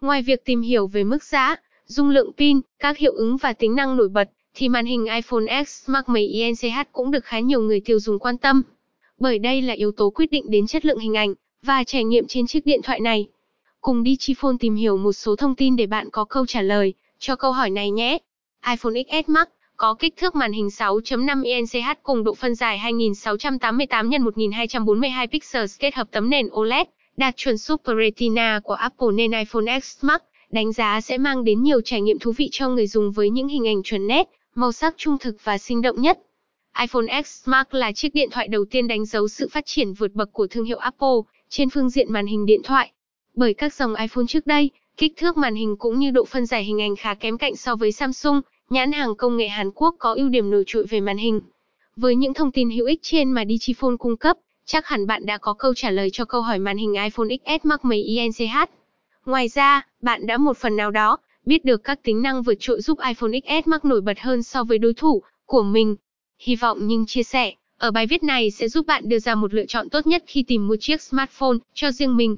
Ngoài việc tìm hiểu về mức giá, dung lượng pin, các hiệu ứng và tính năng nổi bật, thì màn hình iPhone X Max 10 INCH cũng được khá nhiều người tiêu dùng quan tâm. Bởi đây là yếu tố quyết định đến chất lượng hình ảnh và trải nghiệm trên chiếc điện thoại này. Cùng Digiphone tìm hiểu một số thông tin để bạn có câu trả lời cho câu hỏi này nhé. iPhone XS Max có kích thước màn hình 6.5 INCH cùng độ phân giải 2688 x 1242 pixels kết hợp tấm nền OLED đạt chuẩn Super Retina của Apple nên iPhone X Max đánh giá sẽ mang đến nhiều trải nghiệm thú vị cho người dùng với những hình ảnh chuẩn nét, màu sắc trung thực và sinh động nhất. iPhone X Max là chiếc điện thoại đầu tiên đánh dấu sự phát triển vượt bậc của thương hiệu Apple trên phương diện màn hình điện thoại. Bởi các dòng iPhone trước đây, kích thước màn hình cũng như độ phân giải hình ảnh khá kém cạnh so với Samsung, nhãn hàng công nghệ Hàn Quốc có ưu điểm nổi trội về màn hình. Với những thông tin hữu ích trên mà Digiphone cung cấp, chắc hẳn bạn đã có câu trả lời cho câu hỏi màn hình iPhone XS Max mấy INCH. Ngoài ra, bạn đã một phần nào đó biết được các tính năng vượt trội giúp iPhone XS Max nổi bật hơn so với đối thủ của mình. Hy vọng nhưng chia sẻ ở bài viết này sẽ giúp bạn đưa ra một lựa chọn tốt nhất khi tìm mua chiếc smartphone cho riêng mình.